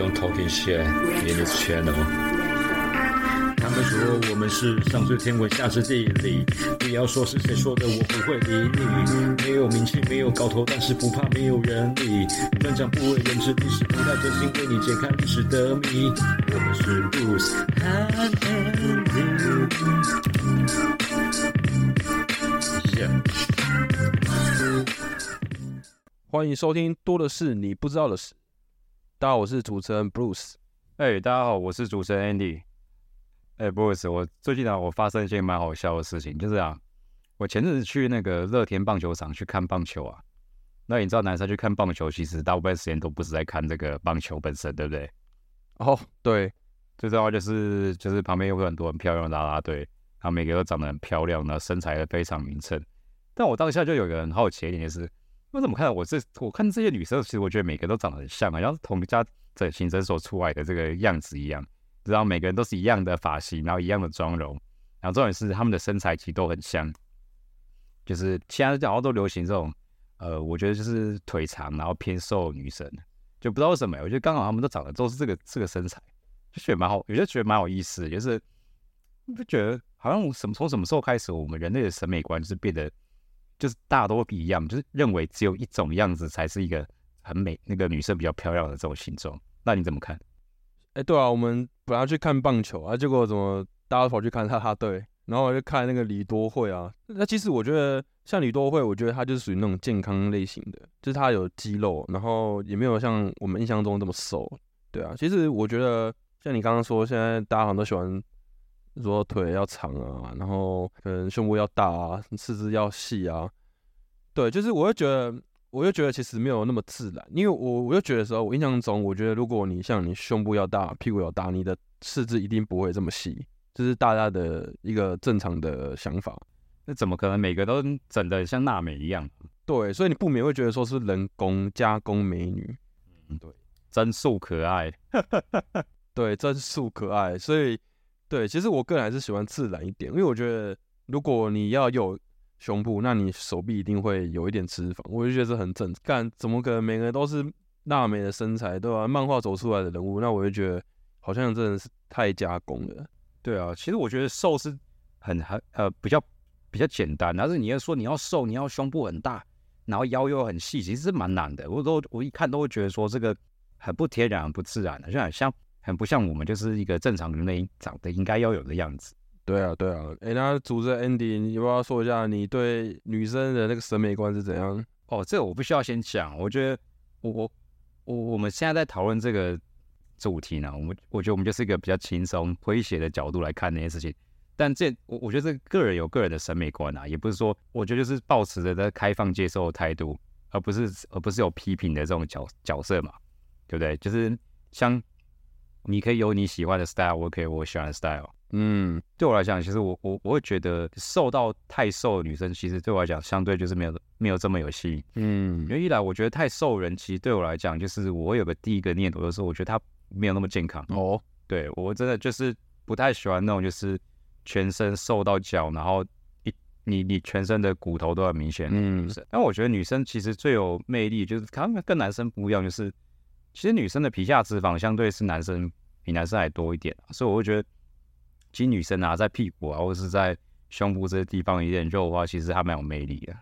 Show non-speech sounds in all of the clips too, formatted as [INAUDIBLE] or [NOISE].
don't talking shit in this channel。他们说我们是上知天文下知地理，不要说是谁说的，我不会理你。没有名气，没有搞头，但是不怕没有人理。专讲不为人知，历史不太真心为你解开历史的谜。我们是 Bruce and Andy。欢迎收听多的是你不知道的事。大家好，我是主持人 Bruce。哎、大家好，我是主持人 Andy。哎、b r u c e 我最近啊，我发生一件蛮好笑的事情，就是啊，我前阵子去那个乐天棒球场去看棒球啊。那你知道男生去看棒球，其实大部分时间都不是在看这个棒球本身，对不对？哦，对，最重要就是就是旁边有很多很漂亮的啦啦队，然后每个都长得很漂亮，然后身材也非常匀称。但我当下就有一个很好奇的一点，就是我怎么看我这我看这些女生，其实我觉得每个都长得很像啊，好像是同一家整形诊所出来的这个样子一样。知道每个人都是一样的发型，然后一样的妆容，然后重点是他们的身材其实都很像。就是现在好像都流行这种，呃，我觉得就是腿长然后偏瘦女生，就不知道为什么，我觉得刚好他们都长得都是这个这个身材，就觉得蛮好，有些觉得蛮有意思，就是不觉得好像什么从什么时候开始，我们人类的审美观就是变得就是大家都一样，就是认为只有一种样子才是一个很美，那个女生比较漂亮的这种形状。那你怎么看？哎，对啊，我们本来去看棒球啊，结果怎么大家跑去看 [LAUGHS] 哈哈队，然后我就看那个李多惠啊。那其实我觉得像李多惠，我觉得她就是属于那种健康类型的，就是她有肌肉，然后也没有像我们印象中这么瘦。对啊，其实我觉得像你刚刚说，现在大家好像都喜欢说腿要长啊，然后可能胸部要大啊，四肢要细啊。对，就是我会觉得。我就觉得其实没有那么自然，因为我我就觉得时候，我印象中，我觉得如果你像你胸部要大，屁股要大，你的四肢一定不会这么细，这是大家的一个正常的想法。那怎么可能每个都整的像娜美一样？对，所以你不免会觉得说是人工加工美女，嗯，对，真素可爱，[LAUGHS] 对，真素可爱。所以，对，其实我个人还是喜欢自然一点，因为我觉得如果你要有。胸部，那你手臂一定会有一点脂肪，我就觉得这很正常。干，怎么可能每个人都是娜美的身材，对吧？漫画走出来的人物，那我就觉得好像真的是太加工了。对啊，其实我觉得瘦是很很呃比较比较简单，但是你要说你要瘦，你要胸部很大，然后腰又很细，其实是蛮难的。我都我一看都会觉得说这个很不天然、很不自然的，就很像很不像我们就是一个正常人类长得应该要有的样子。对啊，对啊，哎，那主持人 Andy，你要不要说一下你对女生的那个审美观是怎样？哦，这个我不需要先讲。我觉得我我我我们现在在讨论这个主题呢，我们我觉得我们就是一个比较轻松诙谐的角度来看那些事情。但这我我觉得这个人有个人的审美观啊，也不是说我觉得就是保持着的开放接受的态度，而不是而不是有批评的这种角角色嘛，对不对？就是像你可以有你喜欢的 style，我可以我喜欢的 style。嗯，对我来讲，其实我我我会觉得瘦到太瘦的女生，其实对我来讲，相对就是没有没有这么有吸引。嗯，因为一来我觉得太瘦人，其实对我来讲，就是我有个第一个念头，就是我觉得她没有那么健康。哦，对我真的就是不太喜欢那种就是全身瘦到脚，然后一你你全身的骨头都很明显的女生。但我觉得女生其实最有魅力，就是她们跟男生不一样，就是其实女生的皮下脂肪相对是男生比男生还多一点，所以我会觉得。其实女生啊，在屁股啊，或者是在胸部这些地方有点肉的话，其实还蛮有魅力的，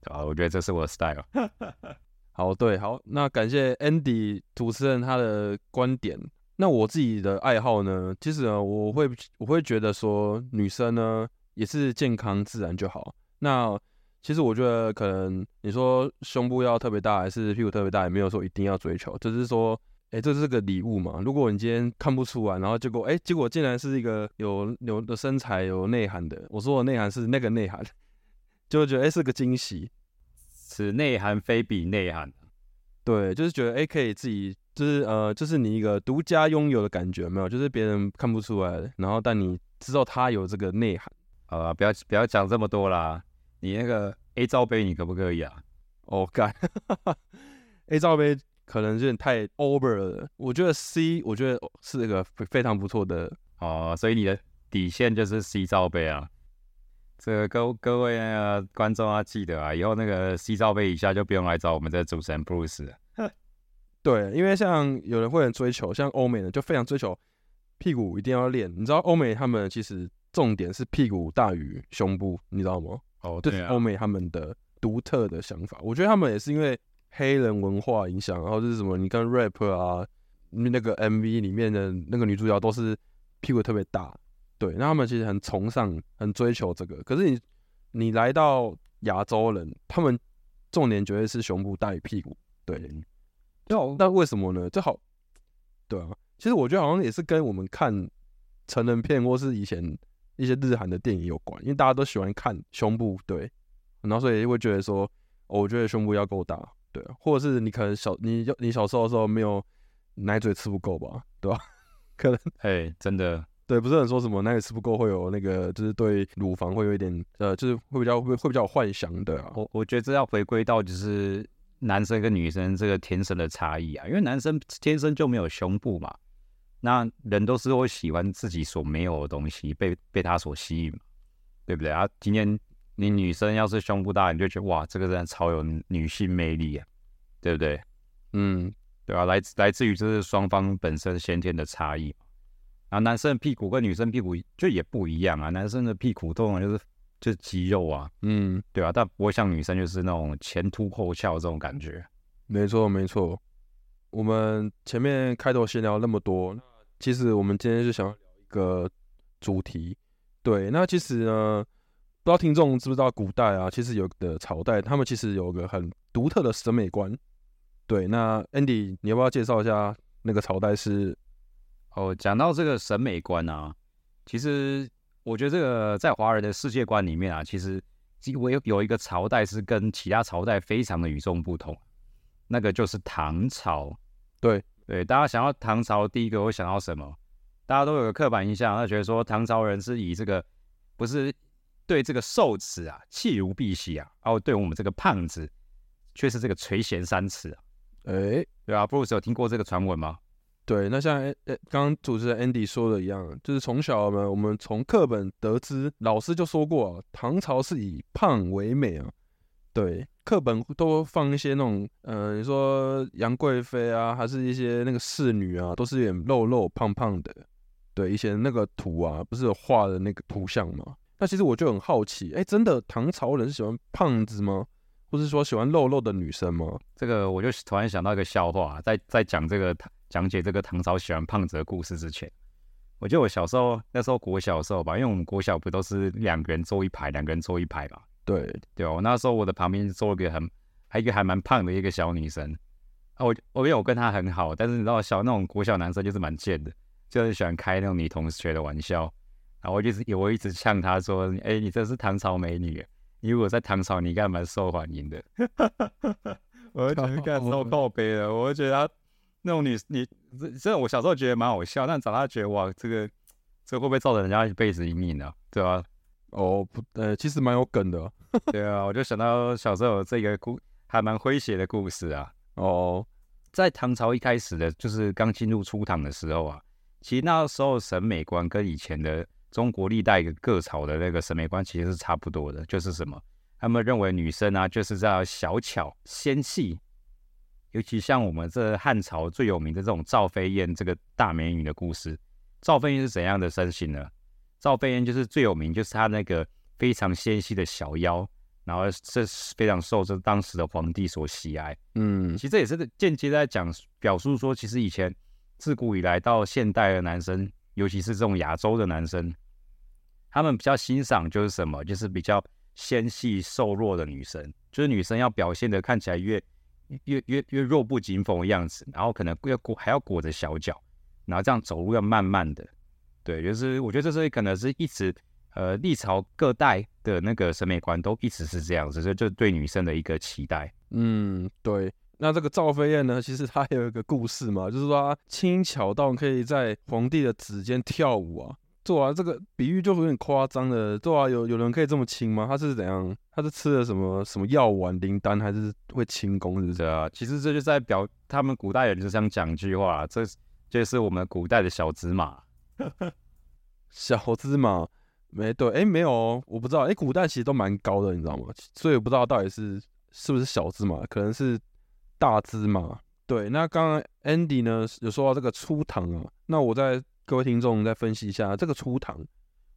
对吧？我觉得这是我的 style。[LAUGHS] 好，对，好，那感谢 Andy 主持人他的观点。那我自己的爱好呢，其实呢，我会我会觉得说，女生呢也是健康自然就好。那其实我觉得，可能你说胸部要特别大，还是屁股特别大，也没有说一定要追求，就是说。哎，这是个礼物嘛？如果你今天看不出来，然后结果哎，结果竟然是一个有有的身材、有内涵的。我说的内涵是那个内涵，[LAUGHS] 就觉得哎是个惊喜。此内涵非彼内涵。对，就是觉得哎可以自己，就是呃，就是你一个独家拥有的感觉，没有？就是别人看不出来，然后但你知道他有这个内涵。好了，不要不要讲这么多啦。你那个 A 罩杯，你可不可以啊？哦，干，[LAUGHS] A 罩杯。可能有点太 over 了，我觉得 C，我觉得是一个非常不错的哦，所以你的底线就是 C 罩杯啊。这个各各位啊观众啊，记得啊，以后那个 C 罩杯以下就不用来找我们这主持人 Bruce 了。[LAUGHS] 对，因为像有人会很追求，像欧美的就非常追求屁股一定要练。你知道欧美他们其实重点是屁股大于胸部，你知道吗？哦，这是欧美他们的独特的想法。我觉得他们也是因为黑人文化影响，然后就是什么，你看 rap 啊，那个 MV 里面的那个女主角都是屁股特别大，对，那他们其实很崇尚、很追求这个。可是你你来到亚洲人，他们重点绝对是胸部大于屁股，对。那那为什么呢？这好，对啊，其实我觉得好像也是跟我们看成人片或是以前一些日韩的电影有关，因为大家都喜欢看胸部，对，然后所以会觉得说，哦，我觉得胸部要够大，对，或者是你可能小你你小时候的时候没有奶嘴吃不够吧，对吧？[LAUGHS] 可能哎，真的，对，不是很说什么奶嘴吃不够会有那个，就是对乳房会有一点呃，就是会比较会会比较有幻想的啊。我我觉得这要回归到就是。男生跟女生这个天生的差异啊，因为男生天生就没有胸部嘛，那人都是会喜欢自己所没有的东西，被被他所吸引嘛，对不对啊？今天你女生要是胸部大，你就觉得哇，这个人超有女性魅力啊，对不对？嗯，对啊，来自来自于这是双方本身先天的差异啊。男生的屁股跟女生屁股就也不一样啊，男生的屁股通常就是。就是肌肉啊，嗯，对啊，但不会像女生就是那种前凸后翘这种感觉。没错，没错。我们前面开头闲聊那么多，那其实我们今天就想要聊一个主题。对，那其实呢，不知道听众知不知道，古代啊，其实有的朝代，他们其实有个很独特的审美观。对，那 Andy，你要不要介绍一下那个朝代是？哦，讲到这个审美观啊，其实。我觉得这个在华人的世界观里面啊，其实我有有一个朝代是跟其他朝代非常的与众不同，那个就是唐朝。对对，大家想要唐朝，第一个会想到什么？大家都有个刻板印象，他觉得说唐朝人是以这个不是对这个瘦子啊弃如敝屣啊，然后对我们这个胖子却是这个垂涎三尺啊。哎，对啊，布鲁斯有听过这个传闻吗？对，那像诶诶，刚刚主持人 Andy 说的一样，就是从小我们，我们从课本得知，老师就说过，唐朝是以胖为美啊。对，课本都放一些那种，嗯，你说杨贵妃啊，还是一些那个侍女啊，都是有点肉肉胖胖的。对，一些那个图啊，不是画的那个图像吗？那其实我就很好奇，哎，真的唐朝人是喜欢胖子吗？或是说喜欢肉肉的女生吗？这个我就突然想到一个笑话，在在讲这个。讲解这个唐朝喜欢胖子的故事之前，我记得我小时候那时候国小的时候吧，因为我们国小不都是两个人坐一排，两个人坐一排嘛。对对哦，那时候我的旁边坐一个很还一个还蛮胖的一个小女生啊，我我因为我跟她很好，但是你知道小那种国小男生就是蛮贱的，就是喜欢开那种女同学的玩笑，然后我就是我一直呛她说，哎，你这是唐朝美女，你如果在唐朝你应该蛮受欢迎的。[LAUGHS] 我就觉得干受靠背了，我就觉得。那种女，你这这我小时候觉得蛮好笑，但长大觉得哇，这个这会不会造成人家一辈子阴影呢？对吧？哦，不，呃，其实蛮有梗的。[LAUGHS] 对啊，我就想到小时候这个故还蛮诙谐的故事啊。哦，在唐朝一开始的，就是刚进入初唐的时候啊，其实那时候审美观跟以前的中国历代各朝的那个审美观其实是差不多的，就是什么，他们认为女生啊就是在小巧纤细。尤其像我们这汉朝最有名的这种赵飞燕这个大美女的故事，赵飞燕是怎样的身形呢？赵飞燕就是最有名，就是她那个非常纤细的小腰，然后这是非常受这当时的皇帝所喜爱。嗯，其实这也是间接在讲表述说，其实以前自古以来到现代的男生，尤其是这种亚洲的男生，他们比较欣赏就是什么？就是比较纤细瘦弱的女生，就是女生要表现的看起来越。越越越弱不禁风的样子，然后可能要裹还要裹着小脚，然后这样走路要慢慢的，对，就是我觉得这是可能是一直呃历朝各代的那个审美观都一直是这样子，所以就对女生的一个期待。嗯，对。那这个赵飞燕呢，其实她有一个故事嘛，就是说她轻巧到可以在皇帝的指尖跳舞啊。做啊，这个比喻就有点夸张了。做啊，有有人可以这么轻吗？他是怎样？他是吃了什么什么药丸灵丹，还是会轻功？是不是啊？其实这就在表他们古代人就想讲一句话，这这是我们古代的小芝麻。[LAUGHS] 小芝麻没对，哎，没有哦，我不知道。哎，古代其实都蛮高的，你知道吗？所以我不知道到底是是不是小芝麻，可能是大芝麻。对，那刚刚 Andy 呢有说到这个粗糖啊，那我在各位听众再分析一下这个粗糖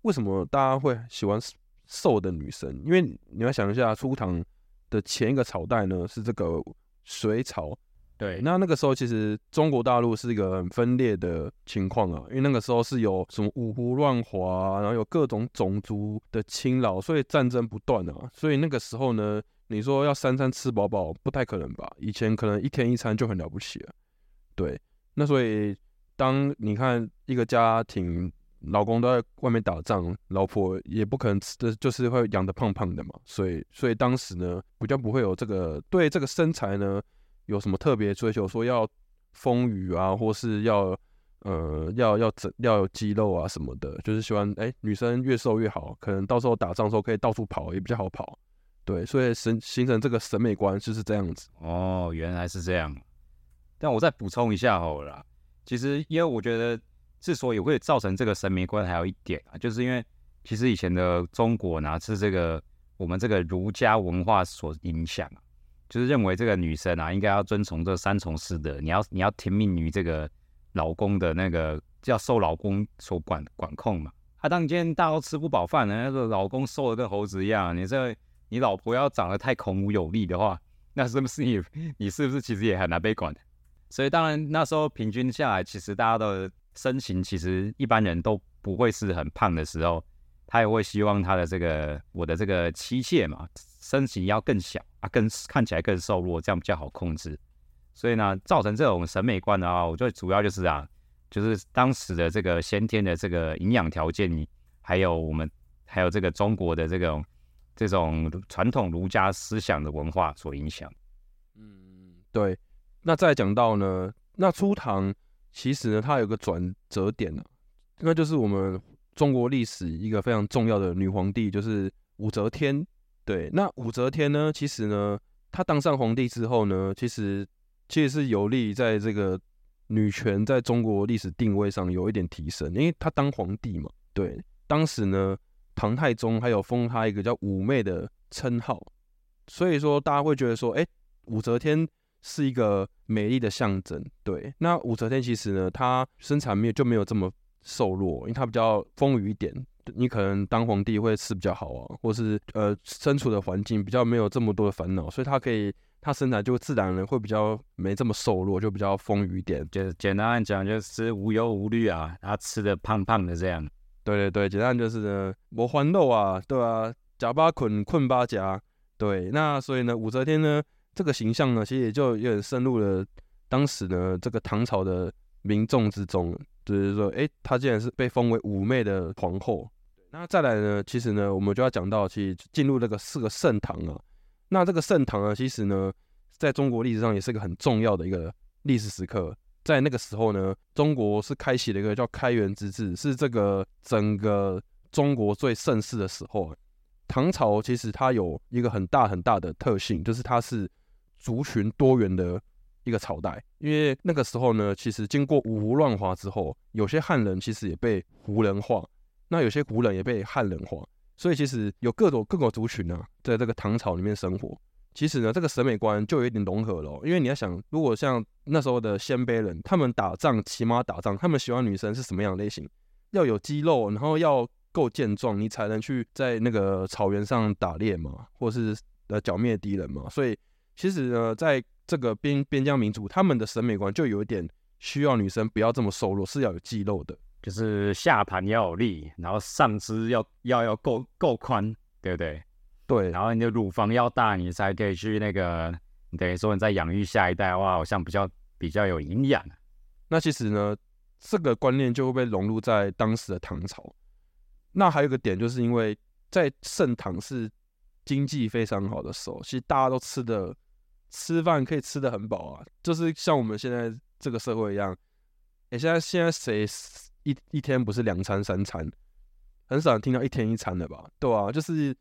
为什么大家会喜欢瘦的女生？因为你要想一下，粗糖的前一个朝代呢是这个隋朝。对，那那个时候其实中国大陆是一个很分裂的情况啊，因为那个时候是有什么五胡乱华，然后有各种种族的侵扰，所以战争不断啊。所以那个时候呢，你说要三餐吃饱饱，不太可能吧？以前可能一天一餐就很了不起了。对，那所以当你看一个家庭，老公都在外面打仗，老婆也不可能吃的，就是会养得胖胖的嘛。所以，所以当时呢，比较不会有这个对这个身材呢。有什么特别追求？说要丰腴啊，或是要呃要要整要有肌肉啊什么的，就是喜欢哎女生越瘦越好，可能到时候打仗的时候可以到处跑，也比较好跑。对，所以形形成这个审美观就是这样子。哦，原来是这样。但我再补充一下好了，其实因为我觉得之所以会造成这个审美观，还有一点啊，就是因为其实以前的中国呢是这个我们这个儒家文化所影响。就是认为这个女生啊，应该要遵从这三从四德，你要你要听命于这个老公的那个，要受老公所管管控嘛。啊，当你今天大家都吃不饱饭了，那个老公瘦的跟猴子一样，你这你老婆要长得太孔武有力的话，那是不是你你是不是其实也很难被管？所以当然那时候平均下来，其实大家的身形其实一般人都不会是很胖的时候，他也会希望他的这个我的这个妻妾嘛。身形要更小啊，更看起来更瘦弱，这样比较好控制。所以呢，造成这种审美观的话，我觉得主要就是啊，就是当时的这个先天的这个营养条件，还有我们还有这个中国的这种这种传统儒家思想的文化所影响。嗯，对。那再讲到呢，那初唐其实呢，它有个转折点呢，那就是我们中国历史一个非常重要的女皇帝，就是武则天。对，那武则天呢？其实呢，她当上皇帝之后呢，其实其实是有利在这个女权在中国历史定位上有一点提升，因为她当皇帝嘛。对，当时呢，唐太宗还有封她一个叫武媚的称号，所以说大家会觉得说，哎，武则天是一个美丽的象征。对，那武则天其实呢，她身材没有就没有这么瘦弱，因为他比较丰腴一点。你可能当皇帝会吃比较好啊，或是呃身处的环境比较没有这么多的烦恼，所以他可以他身材就自然人会比较没这么瘦弱，就比较丰腴一点。就简单讲就是无忧无虑啊，他吃的胖胖的这样。对对对，简单就是呢，我欢肉啊，对啊，夹巴捆困巴夹。对，那所以呢，武则天呢这个形象呢，其实也就有点深入了当时呢这个唐朝的民众之中。就是说，哎，她竟然是被封为妩媚的皇后。那再来呢，其实呢，我们就要讲到，其实进入这个四个盛唐啊。那这个盛唐呢，其实呢，在中国历史上也是一个很重要的一个历史时刻。在那个时候呢，中国是开启了一个叫开元之治，是这个整个中国最盛世的时候。唐朝其实它有一个很大很大的特性，就是它是族群多元的。一个朝代，因为那个时候呢，其实经过五胡乱华之后，有些汉人其实也被胡人化，那有些胡人也被汉人化，所以其实有各种各个族群呢，在这个唐朝里面生活。其实呢，这个审美观就有一点融合了，因为你要想，如果像那时候的鲜卑人，他们打仗骑马打仗，他们喜欢女生是什么样的类型？要有肌肉，然后要够健壮，你才能去在那个草原上打猎嘛，或是呃剿灭敌人嘛。所以其实呢，在这个边边疆民族，他们的审美观就有一点需要女生不要这么瘦弱，是要有肌肉的，就是下盘要有力，然后上肢要要要够够宽，对不对？对，然后你的乳房要大，你才可以去那个，等于说你在养育下一代，的话，好像比较比较有营养。那其实呢，这个观念就会被融入在当时的唐朝。那还有一个点，就是因为在盛唐是经济非常好的时候，其实大家都吃的。吃饭可以吃的很饱啊，就是像我们现在这个社会一样。哎，现在现在谁一一天不是两餐三餐？很少听到一天一餐的吧？对啊，就是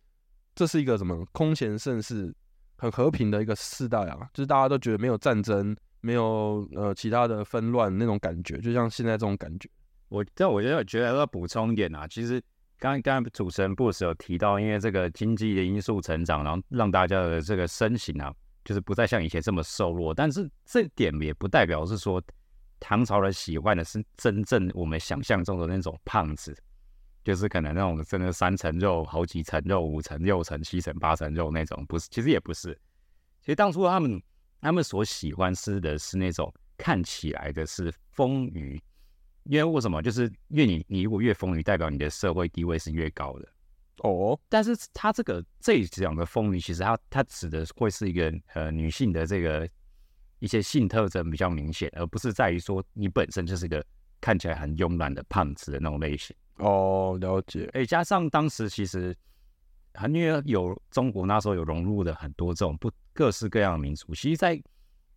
这是一个什么空前盛世、很和平的一个时代啊，就是大家都觉得没有战争、没有呃其他的纷乱那种感觉，就像现在这种感觉。我但我觉得觉得要补充一点啊，其实刚刚主持人布斯有提到，因为这个经济的因素成长，然后让大家的这个身形啊。就是不再像以前这么瘦弱。但是这点也不代表是说唐朝人喜欢的是真正我们想象中的那种胖子，就是可能那种真的三层肉、好几层肉、五层、六层、七层、八层肉那种，不是，其实也不是。其实当初他们他们所喜欢是的是那种看起来的是丰腴，因为为什么？就是因为你你如果越丰腴，代表你的社会地位是越高的。哦，但是它这个这一讲的丰腴，其实它它指的会是一个呃女性的这个一些性特征比较明显，而不是在于说你本身就是一个看起来很慵懒的胖子的那种类型。哦，了解。诶，加上当时其实很因为有中国那时候有融入的很多这种不各式各样的民族，其实，在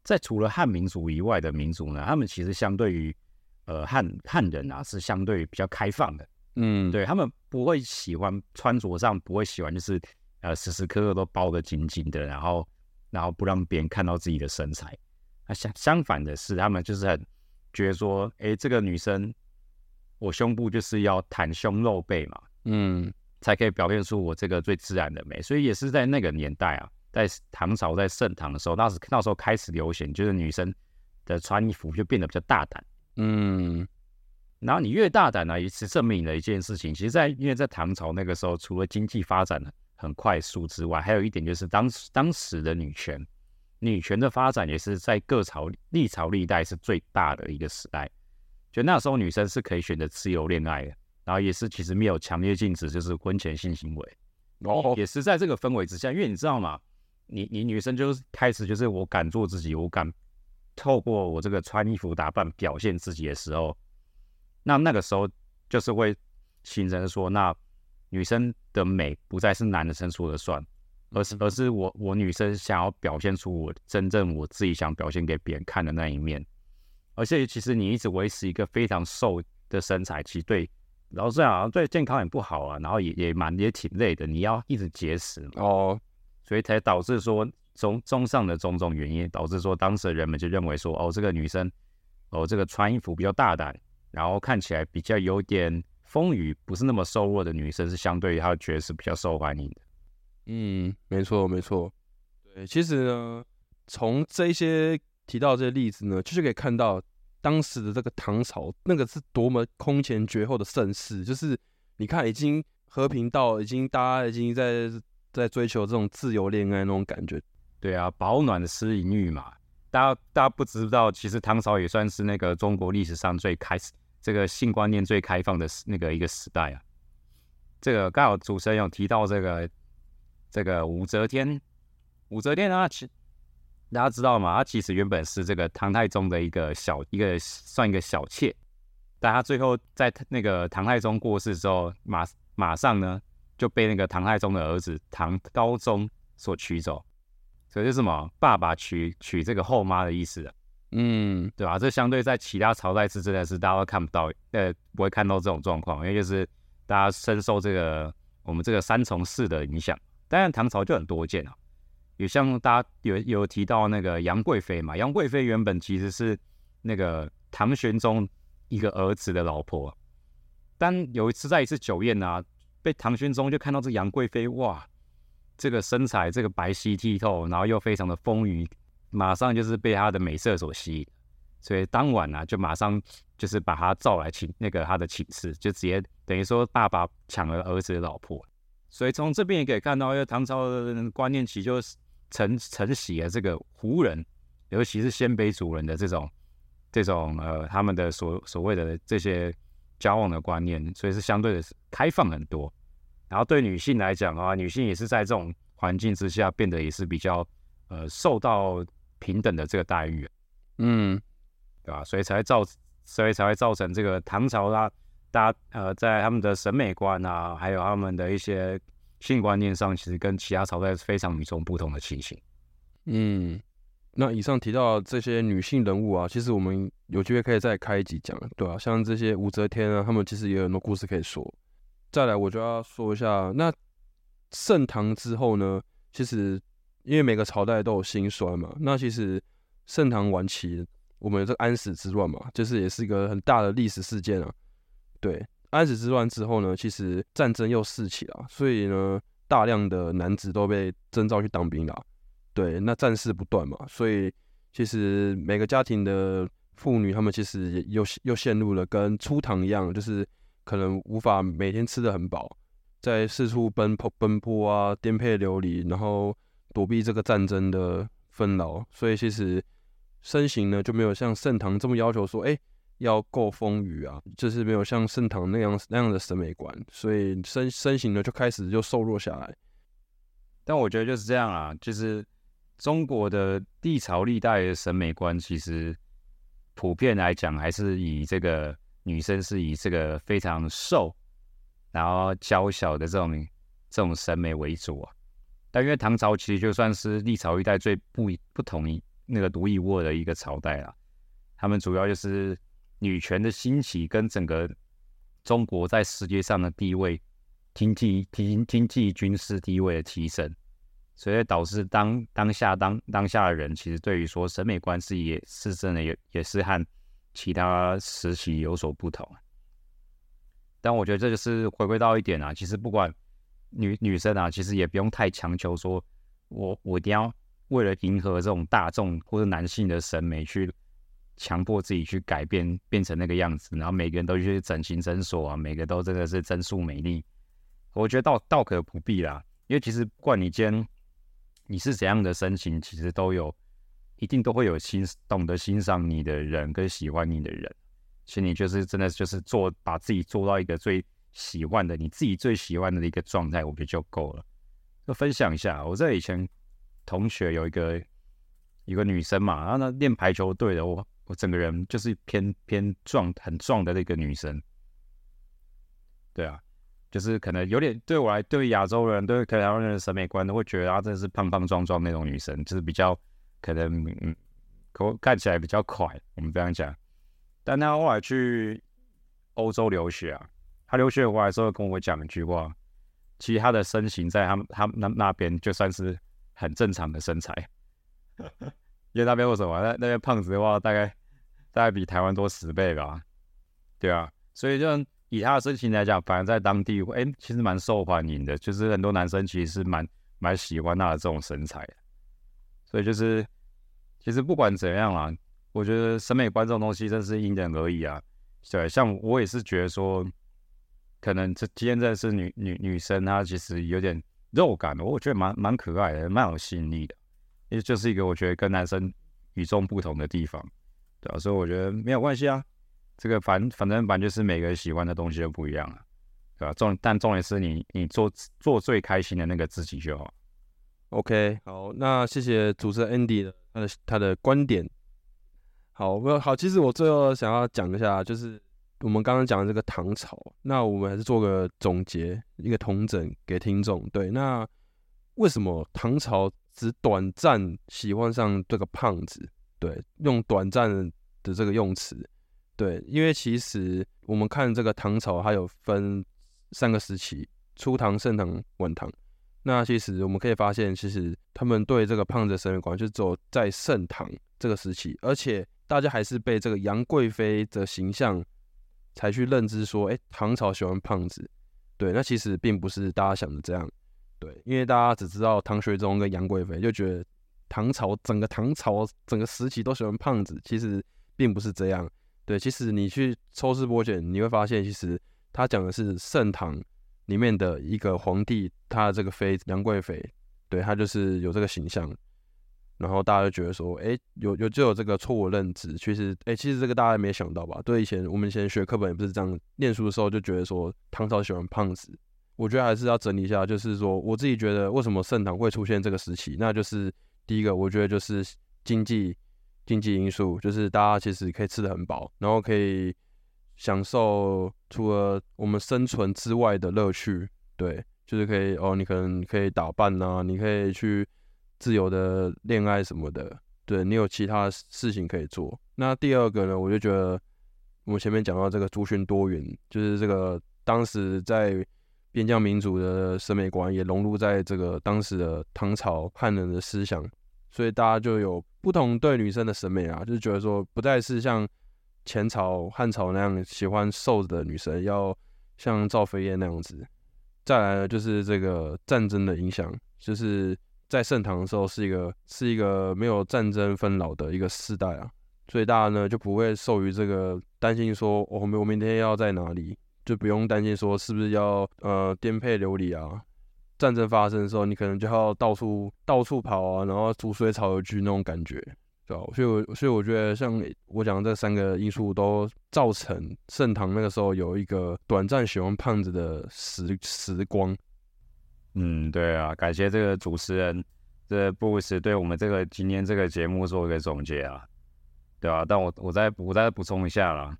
在除了汉民族以外的民族呢，他们其实相对于呃汉汉人啊，是相对比较开放的。嗯，对他们不会喜欢穿着上不会喜欢，就是呃时时刻刻都包得紧紧的，然后然后不让别人看到自己的身材。那相相反的是，他们就是很觉得说，哎，这个女生我胸部就是要袒胸露背嘛，嗯，才可以表现出我这个最自然的美。所以也是在那个年代啊，在唐朝在盛唐的时候，那时那时候开始流行，就是女生的穿衣服就变得比较大胆。嗯。然后你越大胆呢，也是证明了一件事情。其实，在因为在唐朝那个时候，除了经济发展很快速之外，还有一点就是当时当时的女权，女权的发展也是在各朝历朝历代是最大的一个时代。就那时候女生是可以选择自由恋爱的，然后也是其实没有强烈禁止就是婚前性行为。哦，也是在这个氛围之下，因为你知道吗？你你女生就是开始就是我敢做自己，我敢透过我这个穿衣服打扮表现自己的时候。那那个时候就是会形成说，那女生的美不再是男生说了算，而是而是我我女生想要表现出我真正我自己想表现给别人看的那一面。而且其实你一直维持一个非常瘦的身材，其实对老实讲对健康也不好啊，然后也也蛮也挺累的，你要一直节食哦，所以才导致说综综上的种种原因，导致说当时的人们就认为说，哦这个女生哦这个穿衣服比较大胆。然后看起来比较有点风雨，不是那么瘦弱的女生，是相对于她觉得是比较受欢迎的。嗯，没错没错。对，其实呢，从这些提到这些例子呢，就是可以看到当时的这个唐朝，那个是多么空前绝后的盛世。就是你看，已经和平到已经大家已经在在追求这种自由恋爱那种感觉。对啊，保暖的私隐欲嘛。大家大家不知道，其实唐朝也算是那个中国历史上最开始。这个性观念最开放的那个一个时代啊，这个刚好主持人有提到这个这个武则天，武则天啊，其大家知道吗？她其实原本是这个唐太宗的一个小一个算一个小妾，但她最后在那个唐太宗过世之后，马马上呢就被那个唐太宗的儿子唐高宗所娶走，所以是什么？爸爸娶娶这个后妈的意思啊。嗯，对吧？这相对在其他朝代是真的是大家都看不到，呃，不会看到这种状况，因为就是大家深受这个我们这个三从四的影响。当然唐朝就很多见啊，有像大家有有提到那个杨贵妃嘛，杨贵妃原本其实是那个唐玄宗一个儿子的老婆，但有一次在一次酒宴啊，被唐玄宗就看到这杨贵妃，哇，这个身材这个白皙剔透，然后又非常的丰腴。马上就是被他的美色所吸引，所以当晚呢，就马上就是把他召来请那个他的寝室，就直接等于说爸爸抢了儿子的老婆。所以从这边也可以看到，因为唐朝的观念其实就是承承袭了这个胡人，尤其是鲜卑族人的这种这种呃他们的所所谓的这些交往的观念，所以是相对的开放很多。然后对女性来讲啊，女性也是在这种环境之下变得也是比较呃受到。平等的这个待遇，嗯，对吧？所以才会造，所以才会造成这个唐朝啦，大家呃，在他们的审美观啊，还有他们的一些性观念上，其实跟其他朝代是非常与众不同的情形。嗯，那以上提到这些女性人物啊，其实我们有机会可以再开一集讲，对吧？像这些武则天啊，他们其实也有很多故事可以说。再来，我就要说一下，那盛唐之后呢，其实。因为每个朝代都有兴衰嘛，那其实盛唐晚期，我们这个安史之乱嘛，就是也是一个很大的历史事件啊。对，安史之乱之后呢，其实战争又四起了，所以呢，大量的男子都被征召去当兵了。对，那战事不断嘛，所以其实每个家庭的妇女，她们其实也又又陷入了跟初唐一样，就是可能无法每天吃的很饱，在四处奔波奔波啊，颠沛流离，然后躲避这个战争的纷扰，所以其实身形呢就没有像盛唐这么要求说，哎，要够丰腴啊，就是没有像盛唐那样那样的审美观，所以身身形呢就开始就瘦弱下来。但我觉得就是这样啊，就是中国的历朝历代的审美观，其实普遍来讲还是以这个女生是以这个非常瘦，然后娇小的这种这种审美为主啊。但因为唐朝其实就算是历朝历代最不不同一那个独一无二的一个朝代了，他们主要就是女权的兴起跟整个中国在世界上的地位。经济、经经济、军事地位的提升，所以导致当当下当当下的人，其实对于说审美观是也是真的也也是和其他时期有所不同。但我觉得这就是回归到一点啊，其实不管女女生啊，其实也不用太强求，说我我一定要为了迎合这种大众或者男性的审美去强迫自己去改变变成那个样子，然后每个人都去整形诊所啊，每个都真的是真素美丽。我觉得倒倒可不必啦，因为其实不管你今天你是怎样的身形，其实都有一定都会有欣懂得欣赏你的人跟喜欢你的人。其实你就是真的就是做把自己做到一个最喜欢的你自己最喜欢的一个状态，我觉得就够了。就分享一下，我在以前同学有一个一个女生嘛，然后呢练排球队的，我我整个人就是偏偏壮很壮的那个女生，对啊。就是可能有点对我来，对亚洲人，对可能台湾人的审美观都会觉得她真的是胖胖壮壮那种女生，就是比较可能嗯，可看起来比较快，我们这样讲。但她后来去欧洲留学啊，她留学回来之后跟我讲一句话，其实他的身形在他们他们那那边就算是很正常的身材，[LAUGHS] 因为那边为什么？那那边胖子的话，大概大概比台湾多十倍吧，对啊，所以就。以他的身形来讲，反而在当地，哎，其实蛮受欢迎的。就是很多男生其实是蛮蛮喜欢他的这种身材。所以就是，其实不管怎样啦，我觉得审美观这种东西真是因人而异啊。对，像我也是觉得说，可能这今天这是女女女生，她其实有点肉感，我觉得蛮蛮可爱的，蛮有吸引力的。因为就是一个我觉得跟男生与众不同的地方，对啊，所以我觉得没有关系啊。这个反反正反正就是每个人喜欢的东西都不一样啊，对吧？重但重点是你你做做最开心的那个自己就好。OK，好，那谢谢主持人 Andy 的他的他的观点。好，我好，其实我最后想要讲一下，就是我们刚刚讲的这个唐朝，那我们还是做个总结，一个统整给听众。对，那为什么唐朝只短暂喜欢上这个胖子？对，用短暂的这个用词。对，因为其实我们看这个唐朝，它有分三个时期：初唐、盛唐、晚唐。那其实我们可以发现，其实他们对这个胖子的审美观就只有在盛唐这个时期，而且大家还是被这个杨贵妃的形象才去认知说，哎，唐朝喜欢胖子。对，那其实并不是大家想的这样。对，因为大家只知道唐玄宗跟杨贵妃，就觉得唐朝整个唐朝整个时期都喜欢胖子，其实并不是这样。对，其实你去抽丝剥茧，你会发现，其实他讲的是盛唐里面的一个皇帝，他这个妃杨贵妃，对他就是有这个形象，然后大家就觉得说，哎，有有就有这个错误认知。其实，哎，其实这个大家没想到吧？对，以前我们以前学课本也不是这样，念书的时候就觉得说唐朝喜欢胖子。我觉得还是要整理一下，就是说我自己觉得为什么盛唐会出现这个时期，那就是第一个，我觉得就是经济。经济因素就是大家其实可以吃的很饱，然后可以享受除了我们生存之外的乐趣，对，就是可以哦，你可能可以打扮呐，你可以去自由的恋爱什么的，对你有其他事情可以做。那第二个呢，我就觉得我们前面讲到这个族群多元，就是这个当时在边疆民族的审美观也融入在这个当时的唐朝汉人的思想。所以大家就有不同对女生的审美啊，就是觉得说不再是像前朝汉朝那样喜欢瘦子的女生，要像赵飞燕那样子。再来呢，就是这个战争的影响，就是在盛唐的时候是一个是一个没有战争纷扰的一个时代啊，所以大家呢就不会受于这个担心说，我们我明天要在哪里，就不用担心说是不是要呃颠沛流离啊。战争发生的时候，你可能就要到处到处跑啊，然后逐水草而居那种感觉，对吧？所以，我所以我觉得像我讲的这三个因素都造成盛唐那个时候有一个短暂喜欢胖子的时时光。嗯，对啊，感谢这个主持人这布鲁斯对我们这个今天这个节目做一个总结啊，对啊，但我我再我再补充一下啦，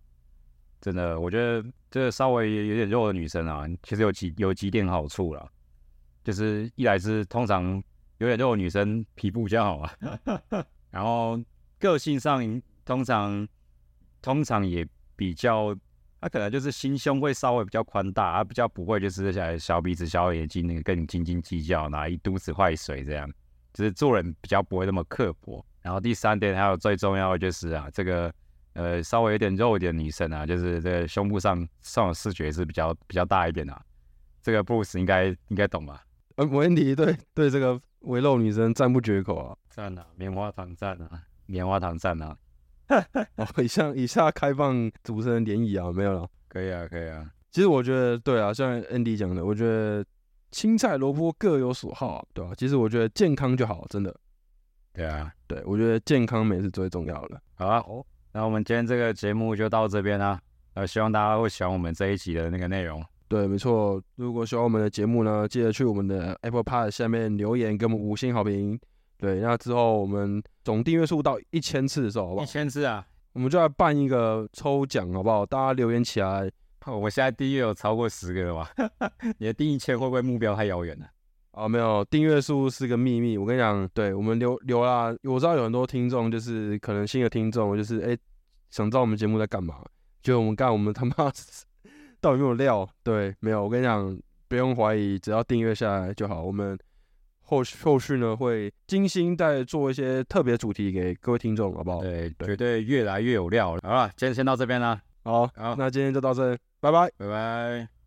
真的，我觉得这稍微有点肉的女生啊，其实有几有几点好处啦，就是一来是通常有点肉的女生皮肤比较好啊，[LAUGHS] 然后个性上通常通常也比较。他可能就是心胸会稍微比较宽大，啊比较不会就是小小鼻子小眼睛，那个跟你斤斤计较，拿一肚子坏水这样，就是做人比较不会那么刻薄。然后第三点还有最重要的就是啊，这个呃稍微有点肉一点的女生啊，就是这个胸部上上的视觉是比较比较大一点的，这个布鲁斯应该应该懂吧？呃，没问题，对对，这个围肉女生赞不绝口啊，赞啊，棉花糖赞啊，棉花糖赞啊。[LAUGHS] 以下以下开放主持人联谊啊，没有了，可以啊，可以啊。其实我觉得，对啊，像 Andy 讲的，我觉得青菜萝卜各有所好啊，对吧？其实我觉得健康就好，真的。对啊，对我觉得健康美是最重要的。好啊，哦，那我们今天这个节目就到这边啦。呃，希望大家会喜欢我们这一集的那个内容。对，没错。如果喜欢我们的节目呢，记得去我们的 Apple Park 下面留言，给我们五星好评。对，那之后我们总订阅数到一千次的时候，好不好？一千次啊！我们就来办一个抽奖，好不好？大家留言起来。我现在订阅有超过十个了吧？[LAUGHS] 你的订一千会不会目标太遥远了？哦，没有，订阅数是个秘密。我跟你讲，对我们留留啦。我知道有很多听众，就是可能新的听众，就是哎，想知道我们节目在干嘛？就我们干，我们他妈 [LAUGHS] 到底有没有料？对，没有。我跟你讲，不用怀疑，只要订阅下来就好。我们。后续后续呢，会精心再做一些特别主题给各位听众，好不好？对，绝对越来越有料了。好了，今天先到这边啦。好，好，那今天就到这，拜拜，拜拜。